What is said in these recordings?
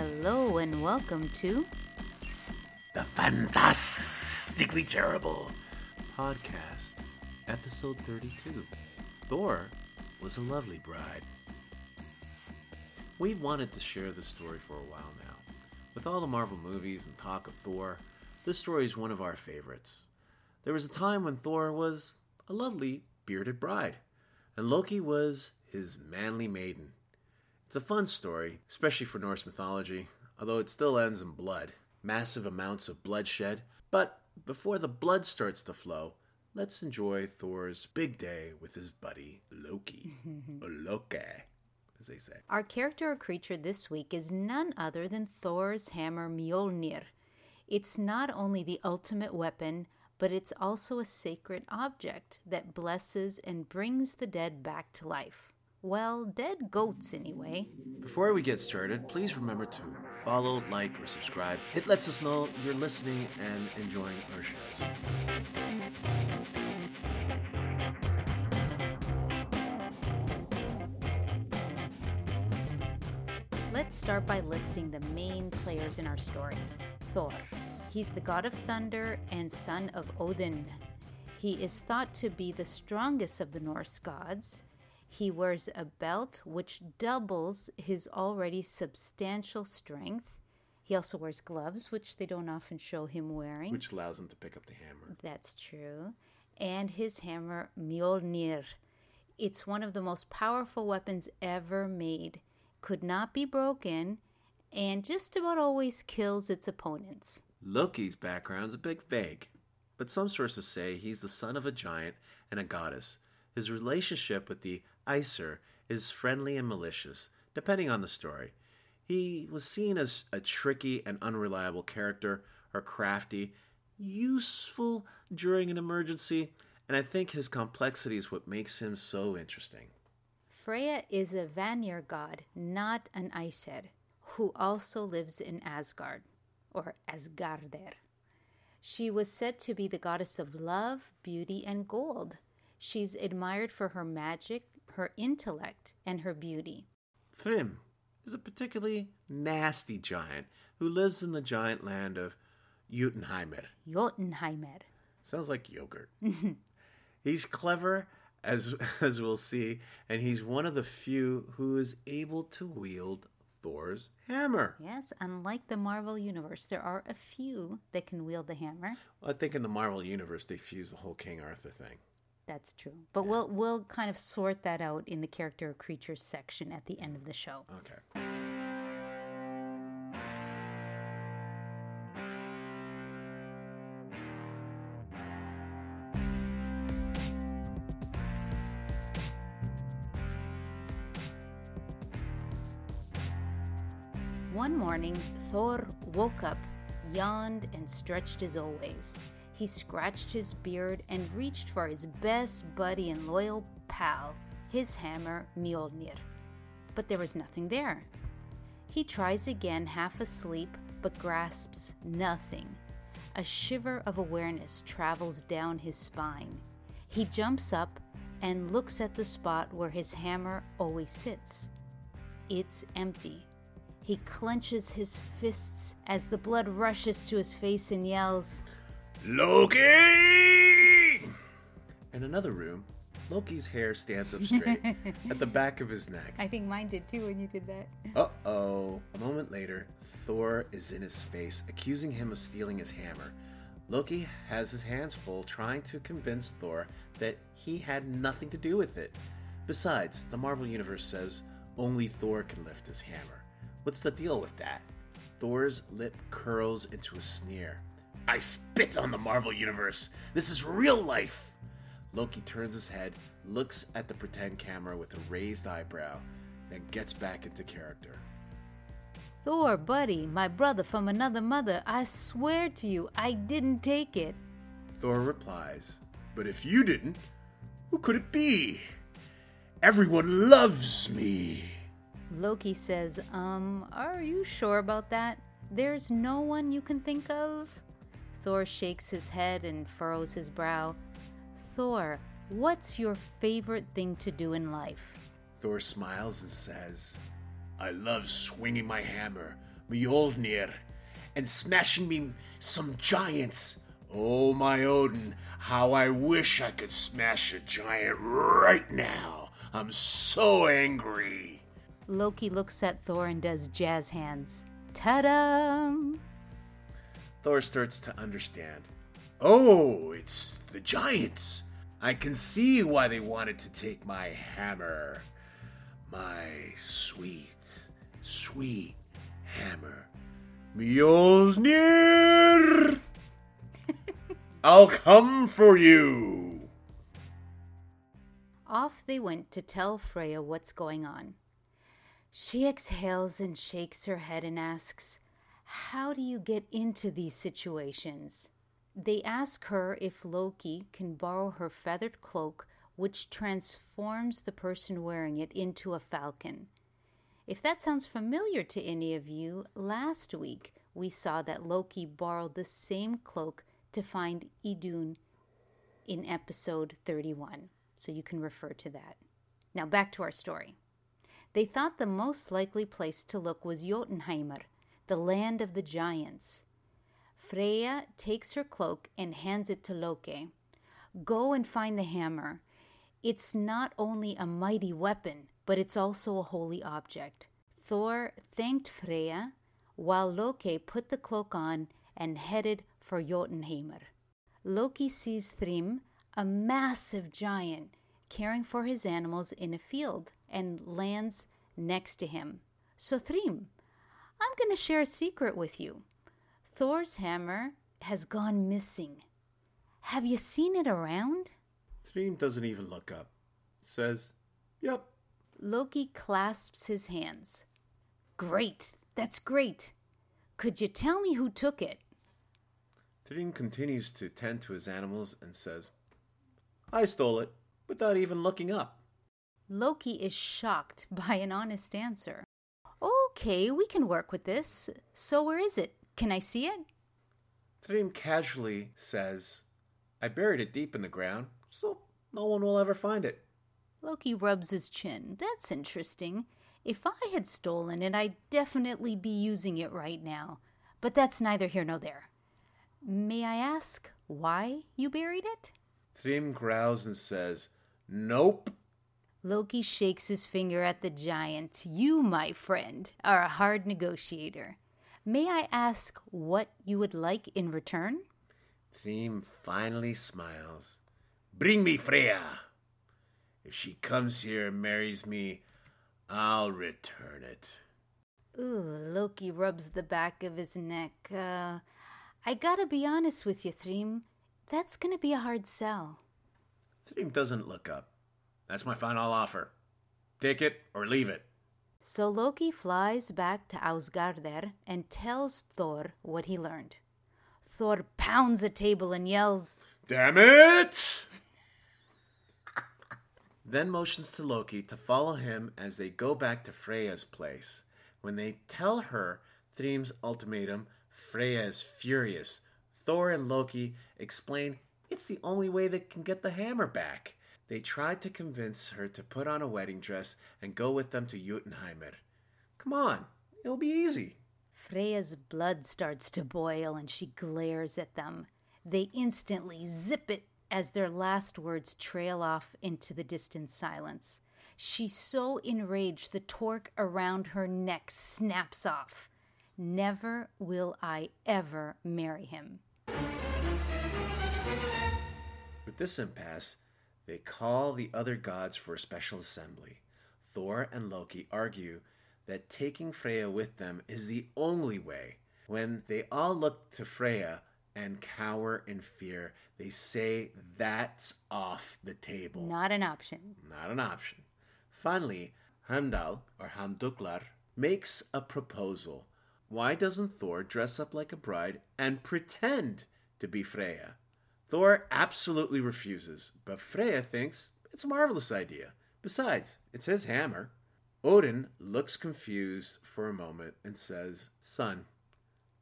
Hello and welcome to The Fantastically Terrible Podcast, Episode 32. Thor was a lovely bride. We've wanted to share this story for a while now. With all the Marvel movies and talk of Thor, this story is one of our favorites. There was a time when Thor was a lovely bearded bride, and Loki was his manly maiden. It's a fun story, especially for Norse mythology, although it still ends in blood. Massive amounts of bloodshed. But before the blood starts to flow, let's enjoy Thor's big day with his buddy Loki. or Loki, as they say. our character or creature this week is none other than Thor's hammer Mjolnir. It's not only the ultimate weapon, but it's also a sacred object that blesses and brings the dead back to life. Well, dead goats anyway. Before we get started, please remember to follow, like, or subscribe. It lets us know you're listening and enjoying our shows. Let's start by listing the main players in our story. Thor. He's the god of thunder and son of Odin. He is thought to be the strongest of the Norse gods. He wears a belt which doubles his already substantial strength. He also wears gloves, which they don't often show him wearing. Which allows him to pick up the hammer. That's true. And his hammer, Mjolnir. It's one of the most powerful weapons ever made. Could not be broken, and just about always kills its opponents. Loki's background's a bit vague, but some sources say he's the son of a giant and a goddess. His relationship with the Aesir is friendly and malicious, depending on the story. He was seen as a tricky and unreliable character, or crafty, useful during an emergency, and I think his complexity is what makes him so interesting. Freya is a Vanir god, not an Aesir, who also lives in Asgard, or Asgarder. She was said to be the goddess of love, beauty, and gold. She's admired for her magic, her intellect, and her beauty. Thrym is a particularly nasty giant who lives in the giant land of Jotunheimer. Jotunheimer. Sounds like yogurt. Mm-hmm. he's clever, as as we'll see, and he's one of the few who is able to wield Thor's hammer. Yes, unlike the Marvel Universe, there are a few that can wield the hammer. I think in the Marvel universe they fuse the whole King Arthur thing. That's true. But we'll we'll kind of sort that out in the character or creatures section at the end of the show. Okay. One morning, Thor woke up, yawned, and stretched as always. He scratched his beard and reached for his best buddy and loyal pal, his hammer Mjolnir. But there was nothing there. He tries again, half asleep, but grasps nothing. A shiver of awareness travels down his spine. He jumps up and looks at the spot where his hammer always sits. It's empty. He clenches his fists as the blood rushes to his face and yells, Loki! In another room, Loki's hair stands up straight at the back of his neck. I think mine did too when you did that. Uh oh. A moment later, Thor is in his face, accusing him of stealing his hammer. Loki has his hands full trying to convince Thor that he had nothing to do with it. Besides, the Marvel Universe says only Thor can lift his hammer. What's the deal with that? Thor's lip curls into a sneer. I spit on the Marvel Universe! This is real life! Loki turns his head, looks at the pretend camera with a raised eyebrow, then gets back into character. Thor, buddy, my brother from another mother, I swear to you, I didn't take it. Thor replies, But if you didn't, who could it be? Everyone loves me. Loki says, Um, are you sure about that? There's no one you can think of? Thor shakes his head and furrows his brow. Thor, what's your favorite thing to do in life? Thor smiles and says, I love swinging my hammer, Mjolnir, and smashing me some giants. Oh, my Odin, how I wish I could smash a giant right now. I'm so angry. Loki looks at Thor and does jazz hands. Ta da! Thor starts to understand. Oh, it's the giants. I can see why they wanted to take my hammer. My sweet, sweet hammer. Mjolnir! I'll come for you! Off they went to tell Freya what's going on. She exhales and shakes her head and asks, How do you get into these situations? They ask her if Loki can borrow her feathered cloak, which transforms the person wearing it into a falcon. If that sounds familiar to any of you, last week we saw that Loki borrowed the same cloak to find Idun in episode 31. So you can refer to that. Now back to our story. They thought the most likely place to look was Jotunheimr, the land of the giants. Freya takes her cloak and hands it to Loki. Go and find the hammer. It's not only a mighty weapon, but it's also a holy object. Thor thanked Freya, while Loki put the cloak on and headed for Jotunheimr. Loki sees Thrym, a massive giant, caring for his animals in a field and lands next to him. So, Thrym, I'm going to share a secret with you. Thor's hammer has gone missing. Have you seen it around? Thrym doesn't even look up. Says, Yep. Loki clasps his hands. Great, that's great. Could you tell me who took it? Thrym continues to tend to his animals and says, I stole it without even looking up. Loki is shocked by an honest answer. Okay, we can work with this. So, where is it? Can I see it? Thrym casually says, I buried it deep in the ground, so no one will ever find it. Loki rubs his chin. That's interesting. If I had stolen it, I'd definitely be using it right now. But that's neither here nor there. May I ask why you buried it? Thrym growls and says, Nope. Loki shakes his finger at the giant. You, my friend, are a hard negotiator. May I ask what you would like in return? Thrym finally smiles. Bring me Freya. If she comes here and marries me, I'll return it. Ooh, Loki rubs the back of his neck. Uh, I gotta be honest with you, Thrym. That's gonna be a hard sell. Thrym doesn't look up. That's my final offer. Take it or leave it. So Loki flies back to Ausgarder and tells Thor what he learned. Thor pounds a table and yells, Damn it! then motions to Loki to follow him as they go back to Freya's place. When they tell her Thrym's ultimatum, Freya is furious. Thor and Loki explain it's the only way they can get the hammer back. They tried to convince her to put on a wedding dress and go with them to Jotunheimr. Come on, it'll be easy. Freya's blood starts to boil and she glares at them. They instantly zip it as their last words trail off into the distant silence. She's so enraged the torque around her neck snaps off. Never will I ever marry him. With this impasse, they call the other gods for a special assembly. Thor and Loki argue that taking Freya with them is the only way. When they all look to Freya and cower in fear, they say that's off the table. Not an option. Not an option. Finally, Heimdall, or Hamduklar, makes a proposal. Why doesn't Thor dress up like a bride and pretend to be Freya? Thor absolutely refuses, but Freya thinks it's a marvelous idea. Besides, it's his hammer. Odin looks confused for a moment and says, Son,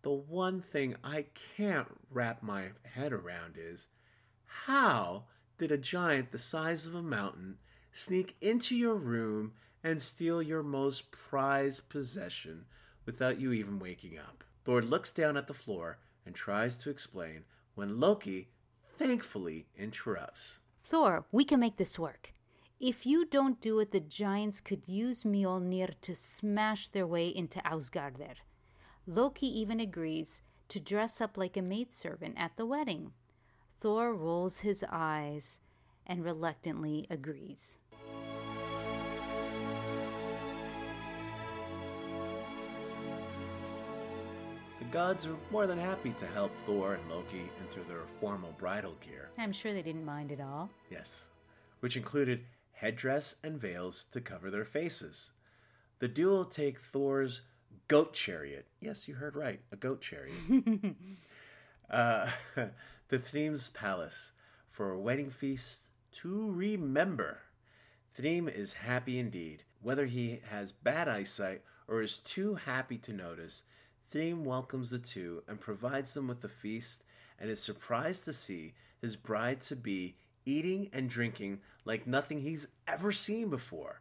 the one thing I can't wrap my head around is how did a giant the size of a mountain sneak into your room and steal your most prized possession without you even waking up. Thor looks down at the floor and tries to explain when Loki thankfully interrupts. Thor, we can make this work. If you don't do it, the giants could use Mjolnir to smash their way into Ausgarder. Loki even agrees to dress up like a maidservant at the wedding. Thor rolls his eyes and reluctantly agrees. Gods are more than happy to help Thor and Loki into their formal bridal gear. I'm sure they didn't mind at all. Yes, which included headdress and veils to cover their faces. The duo take Thor's goat chariot. Yes, you heard right, a goat chariot. uh, the Thrym's palace for a wedding feast to remember. Thrym is happy indeed. Whether he has bad eyesight or is too happy to notice, Thrym welcomes the two and provides them with a feast and is surprised to see his bride to be eating and drinking like nothing he's ever seen before.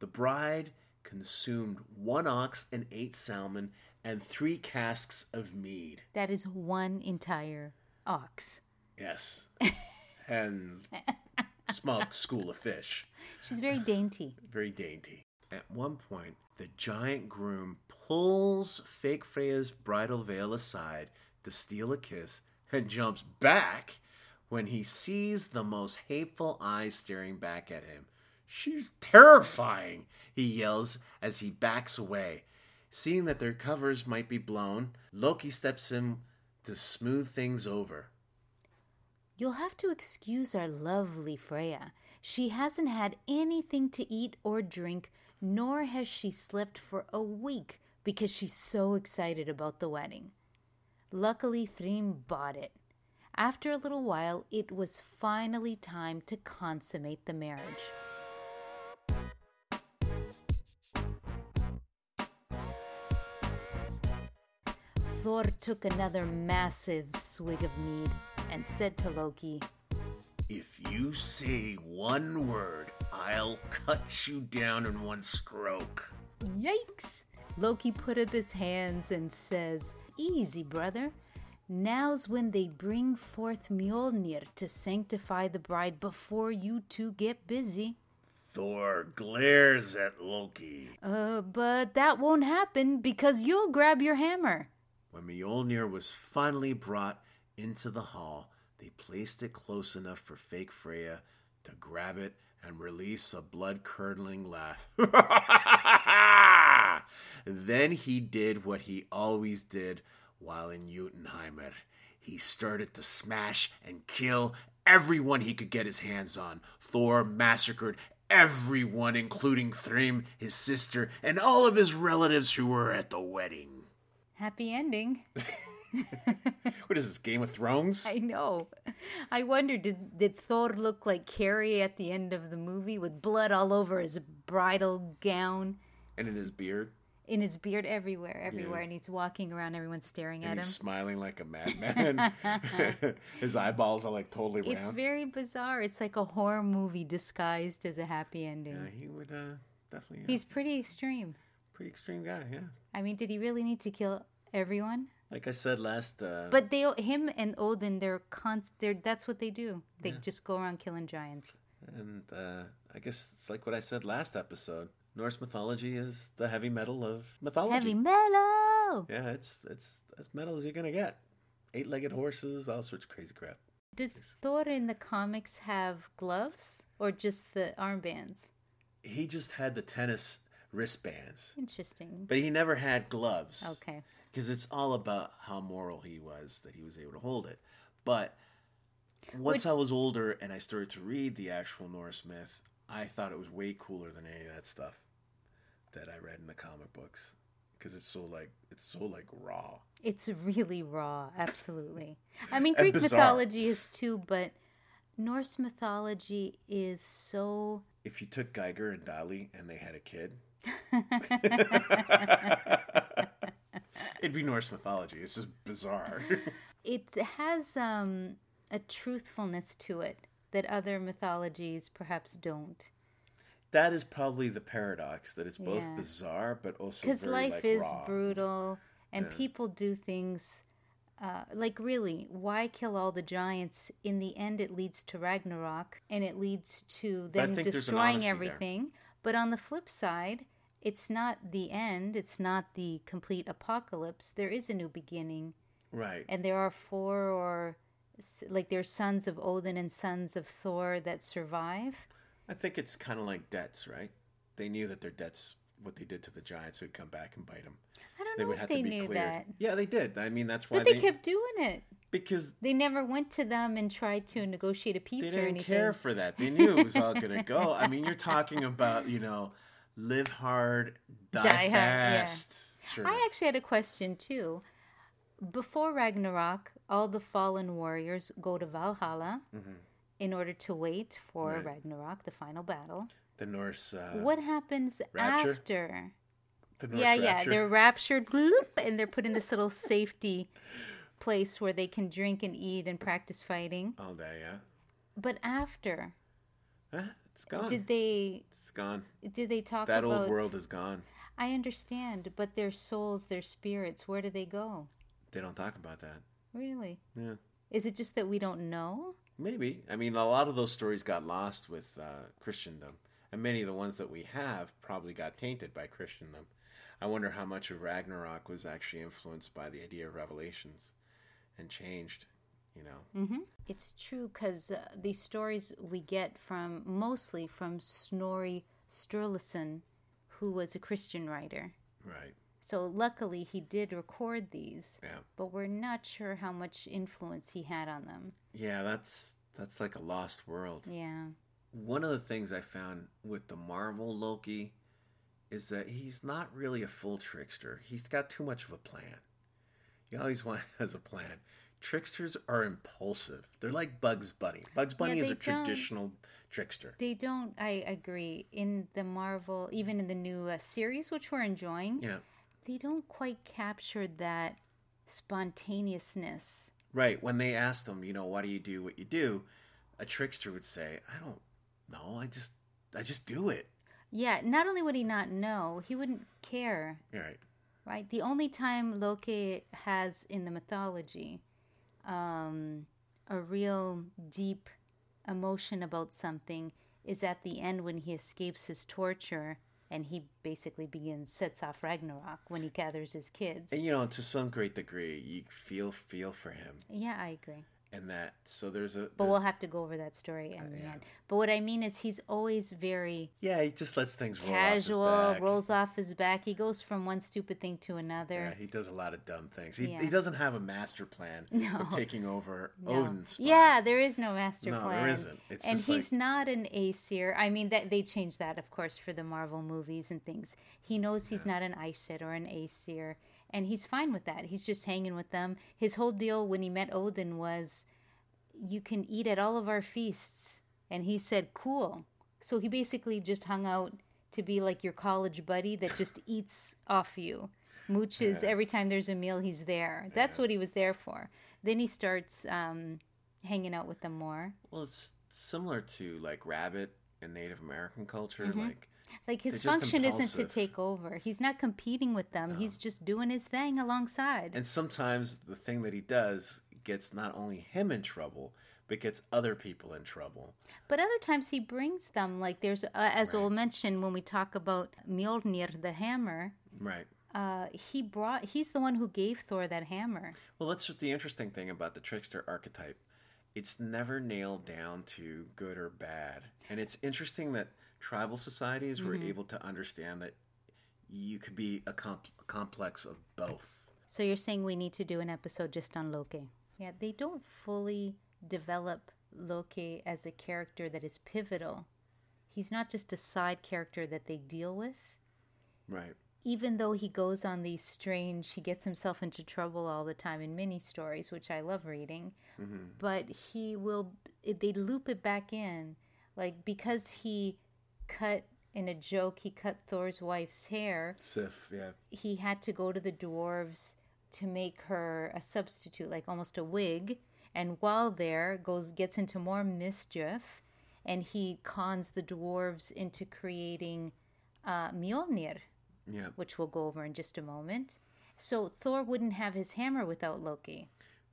The bride consumed one ox and eight salmon and three casks of mead. That is one entire ox. Yes. and small school of fish. She's very dainty. Very dainty. At one point, the giant groom pulls fake Freya's bridal veil aside to steal a kiss and jumps back when he sees the most hateful eyes staring back at him. She's terrifying, he yells as he backs away. Seeing that their covers might be blown, Loki steps in to smooth things over. You'll have to excuse our lovely Freya. She hasn't had anything to eat or drink, nor has she slept for a week because she's so excited about the wedding. Luckily, Thrym bought it. After a little while, it was finally time to consummate the marriage. Thor took another massive swig of mead and said to Loki, If you say one word, I'll cut you down in one stroke. Yikes! Loki put up his hands and says, Easy, brother. Now's when they bring forth Mjolnir to sanctify the bride before you two get busy. Thor glares at Loki. Uh, but that won't happen because you'll grab your hammer. When Mjolnir was finally brought into the hall, they placed it close enough for fake Freya to grab it and release a blood curdling laugh. then he did what he always did while in Jotunheimer. He started to smash and kill everyone he could get his hands on. Thor massacred everyone, including Thrym, his sister, and all of his relatives who were at the wedding. Happy ending. what is this, Game of Thrones? I know. I wonder did did Thor look like Carrie at the end of the movie with blood all over his bridal gown? And in his beard? In his beard everywhere, everywhere, yeah. and he's walking around, everyone's staring and at he's him. smiling like a madman. his eyeballs are like totally round. It's very bizarre. It's like a horror movie disguised as a happy ending. Yeah, he would uh, definitely. He's pretty extreme. Pretty extreme guy, yeah. I mean, did he really need to kill everyone? Like I said last. Uh, but they, him and Odin, they're const. They're that's what they do. They yeah. just go around killing giants. And uh, I guess it's like what I said last episode. Norse mythology is the heavy metal of mythology. Heavy metal. Yeah, it's it's as metal as you're gonna get. Eight-legged horses, all sorts of crazy crap. Did Thor in the comics have gloves or just the armbands? He just had the tennis wristbands. Interesting. But he never had gloves. Okay. Because it's all about how moral he was that he was able to hold it. But once Which... I was older and I started to read the actual Norse myth, I thought it was way cooler than any of that stuff that I read in the comic books because it's so like it's so like raw. It's really raw, absolutely. I mean, Greek mythology is too, but Norse mythology is so. If you took Giger and Dalí and they had a kid, it'd be Norse mythology. It's just bizarre. it has um, a truthfulness to it that other mythologies perhaps don't that is probably the paradox that it's both Yeah. bizarre but also because life like, is raw. brutal and Yeah. people do things uh, like really why kill all the giants in the end it leads to ragnarok and it leads to them think there's an destroying honesty there. everything but on the flip side it's not the end it's not the complete apocalypse there is a new beginning Right. and there are four or like there's sons of odin and sons of thor that survive I think it's kind of like debts, right? They knew that their debts, what they did to the giants, would come back and bite them. i don't They know would if have they to be knew cleared. that Yeah, they did. I mean, that's why but they kept doing it because They never went to them and tried to negotiate a peace They didn't anything. care for that. They knew it was all going to go. I mean, you're talking about you know, live hard, die, Die hard, yeah. fast. I actually had a question too. Before Ragnarok, all the fallen warriors go to Valhalla in order to wait for Mm-hmm. Right. Ragnarok, the final battle. the Norse. Uh, what happens rapture? after? The Norse yeah, yeah, they're raptured, bloop, and they're put in this little safety place where they can drink and eat and practice fighting. all day. Yeah. But after, Eh, it's gone. did they It's gone. did they talk about That about old world is gone. I understand, but their souls, their spirits, where do they go? They don't talk about that. Really? Yeah. Is it just that we don't know? Maybe. I mean, a lot of those stories got lost with uh, Christendom, and many of the ones that we have probably got tainted by Christendom. I wonder how much of Ragnarok was actually influenced by the idea of revelations and changed. You know, Mm-hmm. It's true because uh, these stories we get from mostly from Snorri Sturluson, who was a Christian writer. right? So luckily he did record these, Yeah, but we're not sure how much influence he had on them. yeah. That's that's like a lost world. Yeah. One of the things I found with the Marvel Loki is that he's not really a full trickster. He's got too much of a plan. He always want, has a plan. Tricksters are impulsive. They're like Bugs Bunny. Bugs Bunny is a traditional trickster. They don't, I agree. In the Marvel, even in the new uh, series, which we're enjoying, Yeah. they don't quite capture that spontaneousness. Right. When they ask them, you know, why do you do what you do? A trickster would say, I don't know. I just, I just do it. Yeah, not only would he not know, he wouldn't care, You're right. right? The only time Loki has in the mythology um, a real deep emotion about something is at the end when he escapes his torture and he basically begins sets off Ragnarok when he gathers his kids. And you know, to some great degree, you feel feel for him, Yeah, I agree. And that. So there's a. But we'll have to go over that story uh, in the yeah. end. But what I mean is, he's always very yeah, he just lets things roll casual, off his back. rolls off his back. He goes from one stupid thing to another. Yeah, he does a lot of dumb things. He, Yeah. he doesn't have a master plan No. of taking over No. Odin's. Yeah, there is no master No, plan. there isn't. It's and he's like- not an Aesir. I mean, that they changed that, of course, for the Marvel movies and things. He knows he's not an Aesir or an Aesir, and he's fine with that. He's just hanging with them. His whole deal when he met Odin was, "You can eat at all of our feasts," and he said, "Cool." So he basically just hung out to be like your college buddy that just eats off you. Mooches every time there's a meal, he's there. That's what he was there for. Then he starts um, hanging out with them more. Well, it's similar to like rabbit in Native American culture. Mm-hmm. Like, Like his They're function isn't to take over. He's not competing with them. He's just doing his thing alongside. and sometimes the thing that he does gets not only him in trouble, but gets other people in trouble. But other times he brings them. Like there's, uh, as we'll mention when we talk about Mjolnir, the hammer. Right. Uh, he brought. He's the one who gave Thor that hammer. Well, that's the interesting thing about the trickster archetype. It's never nailed down to good or bad. And it's interesting that tribal societies were Mm-hmm. able to understand that you could be a, comp- a complex of both. So you're saying we need to do an episode just on Loki? Yeah, they don't fully develop Loki as a character that is pivotal. He's not just a side character that they deal with. Right. Even though he goes on these strange, he gets himself into trouble all the time in mini stories, which I love reading. But he will, they loop it back in, like because he cut in a joke, he cut Thor's wife's hair. Sif, yeah. He had to go to the dwarves to make her a substitute, like almost a wig. And while there, goes gets into more mischief. and he cons the dwarves into creating uh, Mjolnir, Yeah. which we'll go over in just a moment. So Thor wouldn't have his hammer without Loki.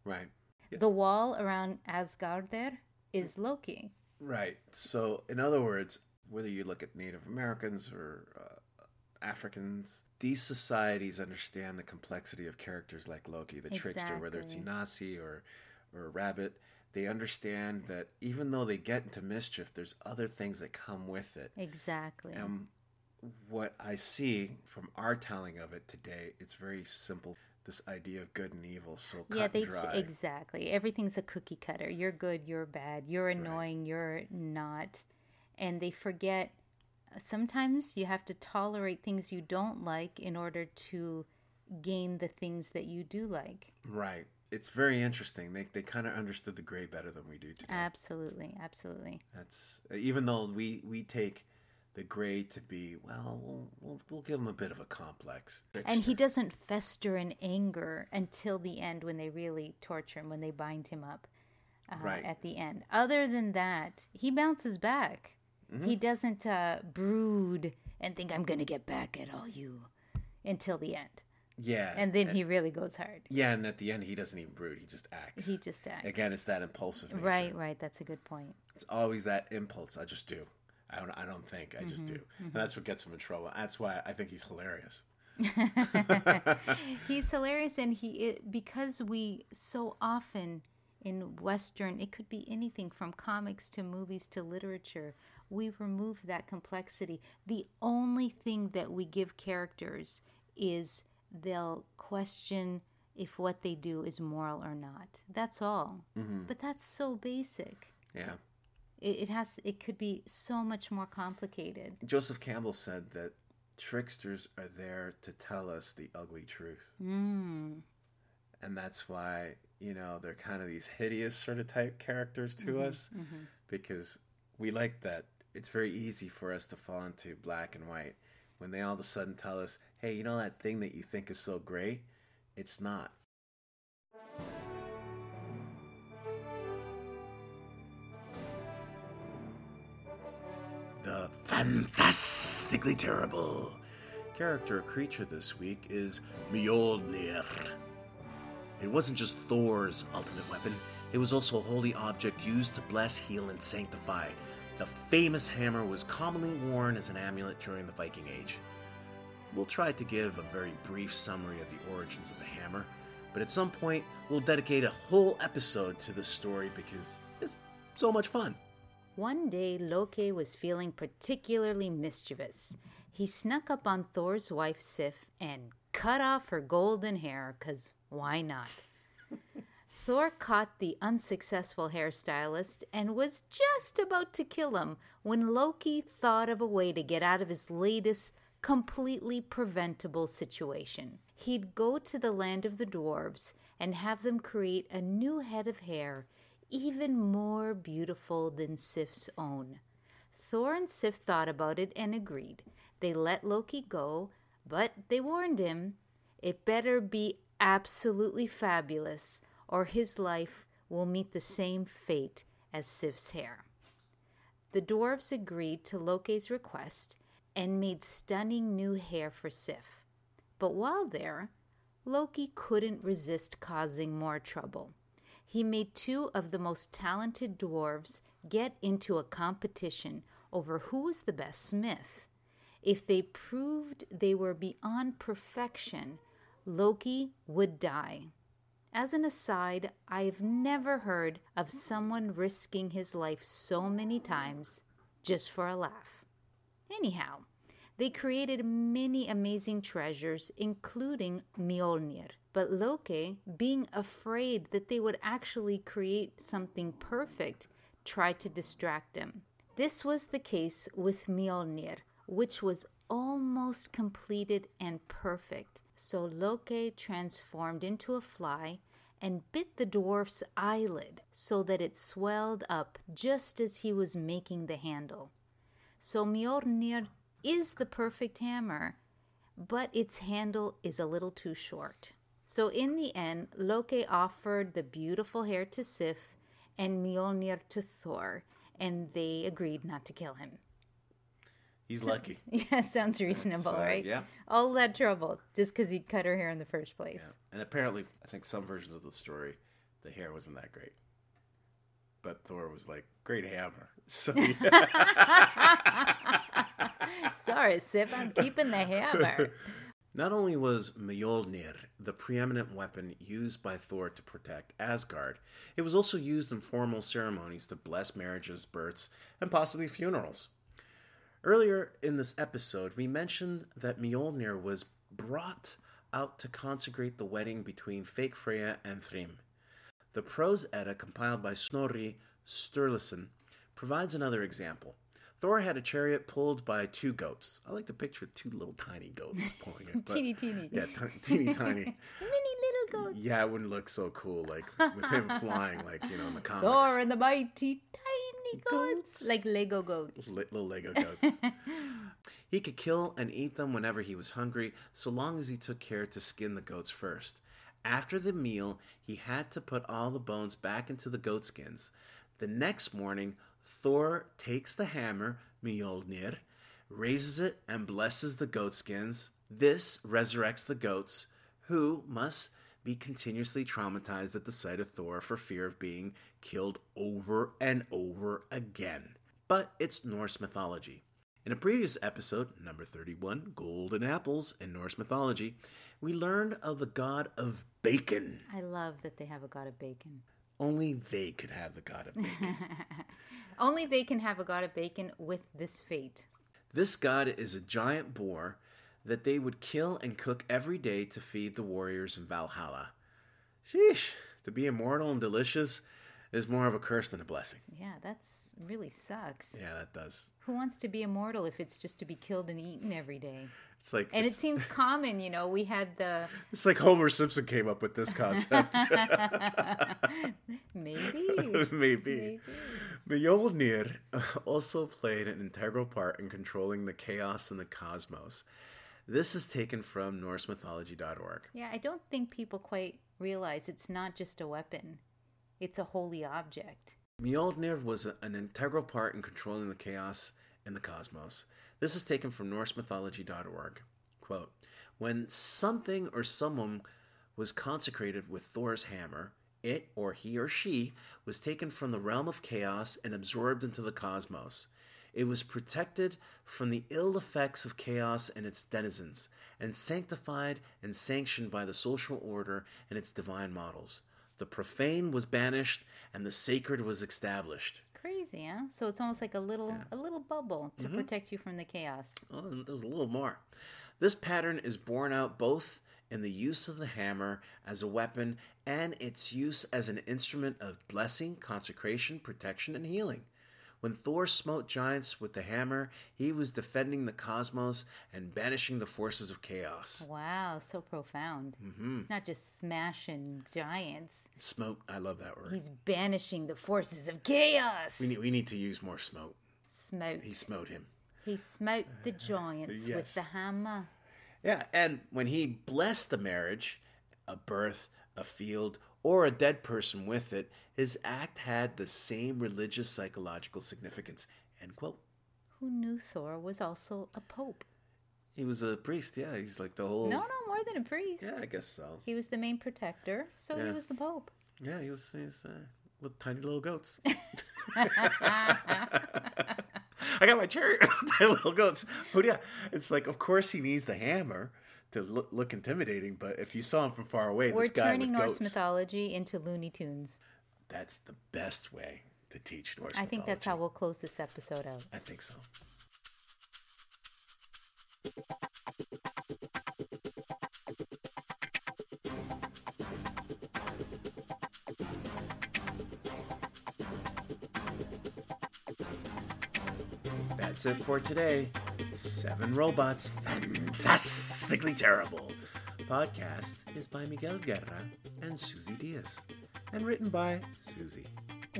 Right. The wall around Asgard there is Loki. Right. So, in other words, whether you look at Native Americans or uh, Africans, these societies understand the complexity of characters like Loki, the trickster, whether it's Exactly. Anansi or or a rabbit. They understand that even though they get into mischief, there's other things that come with it. Exactly. And what I see from our telling of it today, it's very simple. This idea of good and evil, so cut yeah, they and dry. exactly. Everything's a cookie cutter. You're good, you're bad. You're annoying, you're not. And they forget sometimes you have to tolerate things you don't like in order to gain the things that you do like. right. It's very interesting. They they kind of understood the gray better than we do today. Absolutely, absolutely. That's even though we we take the gray to be well, we'll we'll, we'll give him a bit of a complex. And he doesn't fester in anger until the end when they really torture him, when they bind him up uh, Right. at the end. Other than that, he bounces back. Mm-hmm. He doesn't uh, brood and think, I'm going to get back at all you until the end. yeah, And then he really goes hard. yeah, and at the end he doesn't even brood. He just acts. He just acts. Again, it's that impulsive. Nature. Right, right. That's a good point. It's always that impulse. I just do. I don't. I don't think. I just Mm-hmm, do. And that's what gets him in trouble. That's why I think he's hilarious. He's hilarious, and he it, because we so often in Western, it could be anything from comics to movies to literature. We remove that complexity. The only thing that we give characters is they'll question if what they do is moral or not. That's all. But that's so basic. Yeah. It, it has. It could be so much more complicated. Joseph Campbell said that tricksters are there to tell us the ugly truth. Mm. and that's why you know they're kind of these hideous sort of type characters to Mm-hmm, us because we like that it's very easy for us to fall into black and white when they all of a sudden tell us hey you know that thing that you think is so great it's not fantastically terrible character creature this week is Mjolnir. It wasn't just Thor's ultimate weapon, it was also a holy object used to bless, heal, and sanctify. The famous hammer was commonly worn as an amulet during the Viking Age. We'll try to give a very brief summary of the origins of the hammer, but at some point we'll dedicate a whole episode to this story because it's so much fun. One day, Loki was feeling particularly mischievous. He snuck up on Thor's wife, Sif, and cut off her golden hair, because why not? Thor caught the unsuccessful hairstylist and was just about to kill him when Loki thought of a way to get out of his latest, completely preventable situation. He'd go to the land of the dwarves and have them create a new head of hair even more beautiful than Sif's own. Thor and Sif thought about it and agreed. They let Loki go, but they warned him it better be absolutely fabulous, or his life will meet the same fate as Sif's hair. The dwarves agreed to Loki's request and made stunning new hair for Sif. But while there, Loki couldn't resist causing more trouble. He made two of the most talented dwarves get into a competition over who was the best smith. If they proved they were beyond perfection, Loki would die. As an aside, I've never heard of someone risking his life so many times just for a laugh. Anyhow, they created many amazing treasures, including Mjolnir. But Loki, being afraid that they would actually create something perfect, tried to distract him. This was the case with Mjolnir, which was almost completed and perfect. So Loki transformed into a fly and bit the dwarf's eyelid so that it swelled up just as he was making the handle. So Mjolnir is the perfect hammer, but its handle is a little too short. So in the end, Loki offered the beautiful hair to Sif and Mjolnir to Thor, and they agreed not to kill him. He's lucky. Yeah, sounds reasonable, uh, right? yeah. All that trouble just because he cut her hair in the first place. Yeah. And apparently, I think some versions of the story, the hair wasn't that great. But Thor was like, great hammer. So, Sorry, Sif, I'm keeping the hammer. Not only was Mjolnir the preeminent weapon used by Thor to protect Asgard, it was also used in formal ceremonies to bless marriages, births, and possibly funerals. Earlier in this episode, we mentioned that Mjolnir was brought out to consecrate the wedding between fake Freya and Thrym. The prose Edda compiled by Snorri Sturluson provides another example. Thor had a chariot pulled by two goats. I like to picture two little tiny goats pulling it. teeny, teeny. Yeah, t- teeny tiny. Mini little goat. Yeah, it wouldn't look so cool, like with him flying, like you know, in the comics. Thor and the mighty tiny goats. Goats. Like Lego goats. Li- little Lego goats. he could kill and eat them whenever he was hungry, so long as he took care to skin the goats first. After the meal, he had to put all the bones back into the goat skins. The next morning, Thor takes the hammer, Mjolnir, raises it, and blesses the goatskins. This resurrects the goats, who must be continuously traumatized at the sight of Thor for fear of being killed over and over again. But it's Norse mythology. In a previous episode, number 31, Golden Apples in Norse mythology, we learned of the god of bacon. I love that they have a god of bacon. Only they could have the god of bacon. Only they can have a god of bacon with this fate. this god is a giant boar that they would kill and cook every day to feed the warriors in Valhalla. Sheesh, to be immortal and delicious is more of a curse than a blessing. Yeah, that's really sucks. Yeah, that does. Who wants to be immortal if it's just to be killed and eaten every day? It's like And it seems common, you know. We had the it's like Homer Simpson came up with this concept. maybe, Maybe. maybe. Mjolnir also played an integral part in controlling the chaos in the cosmos. This is taken from NorseMythology.org. Yeah, I don't think people quite realize it's not just a weapon; it's a holy object. Mjolnir was an integral part in controlling the chaos in the cosmos. This is taken from NorseMythology.org. Quote When something or someone was consecrated with Thor's hammer, it or he or she was taken from the realm of chaos and absorbed into the cosmos. It was protected from the ill effects of chaos and its denizens, and sanctified and sanctioned by the social order and its divine models. The profane was banished, and the sacred was established. Crazy, huh? So it's almost like a little a little bubble to mm-hmm. protect you from the chaos. Oh, there's a little more. This pattern is borne out both in the use of the hammer as a weapon and its use as an instrument of blessing, consecration, protection, and healing. When Thor smote giants with the hammer, he was defending the cosmos and banishing the forces of chaos. Wow, so profound. Mm-hmm. It's not just smashing giants. Smote, I love that word. He's banishing the forces of chaos. We need, we need to use more smote. Smote. He smote him. He smote the giants yes. with the hammer. Yeah, and when he blessed the marriage, a birth, a field, or a dead person with it, his act had the same religious psychological significance. End quote. Who knew Thor was also a pope? He was a priest, yeah. He's like the whole. No, no, more than a priest. Yeah, I guess so. He was the main protector, so he was the pope. Yeah, he was, he was uh, with tiny little goats. I got my chariot, tiny little goats. But yeah, it's like, of course, he needs the hammer to look, look intimidating. But if you saw him from far away, this guy would be. We're turning with Norse goats, mythology into Looney Tunes. that's the best way to teach Norse I think that's how we'll close this episode out. I think so. That's it for today. Seven Robots, Fantastically Terrible. Podcast is by Miguel Guerra and Susie Diaz, and written by Susie.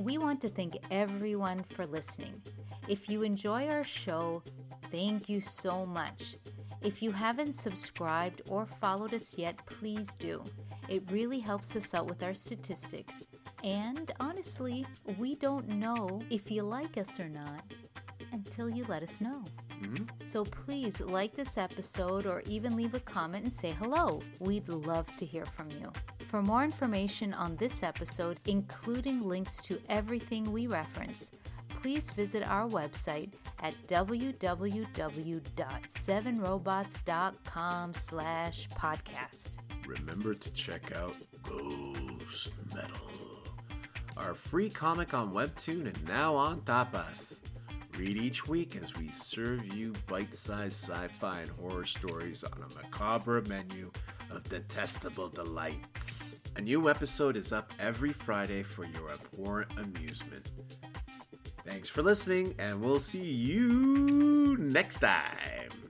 We want to thank everyone for listening. If you enjoy our show, thank you so much. If you haven't subscribed or followed us yet, please do. It really helps us out with our statistics. And honestly, we don't know if you like us or not until you let us know. Mhm. So please like this episode or even leave a comment and say hello. We'd love to hear from you. For more information on this episode, including links to everything we reference, please visit our website at www.sevenrobots.com slash podcast. Remember to check out Ghost Metal, our free comic on Webtoon and now on Tapas. Read each week as we serve you bite sized sci fi and horror stories on a macabre menu of detestable delights. A new episode is up every Friday for your abhorrent amusement. Thanks for listening, and we'll see you next time.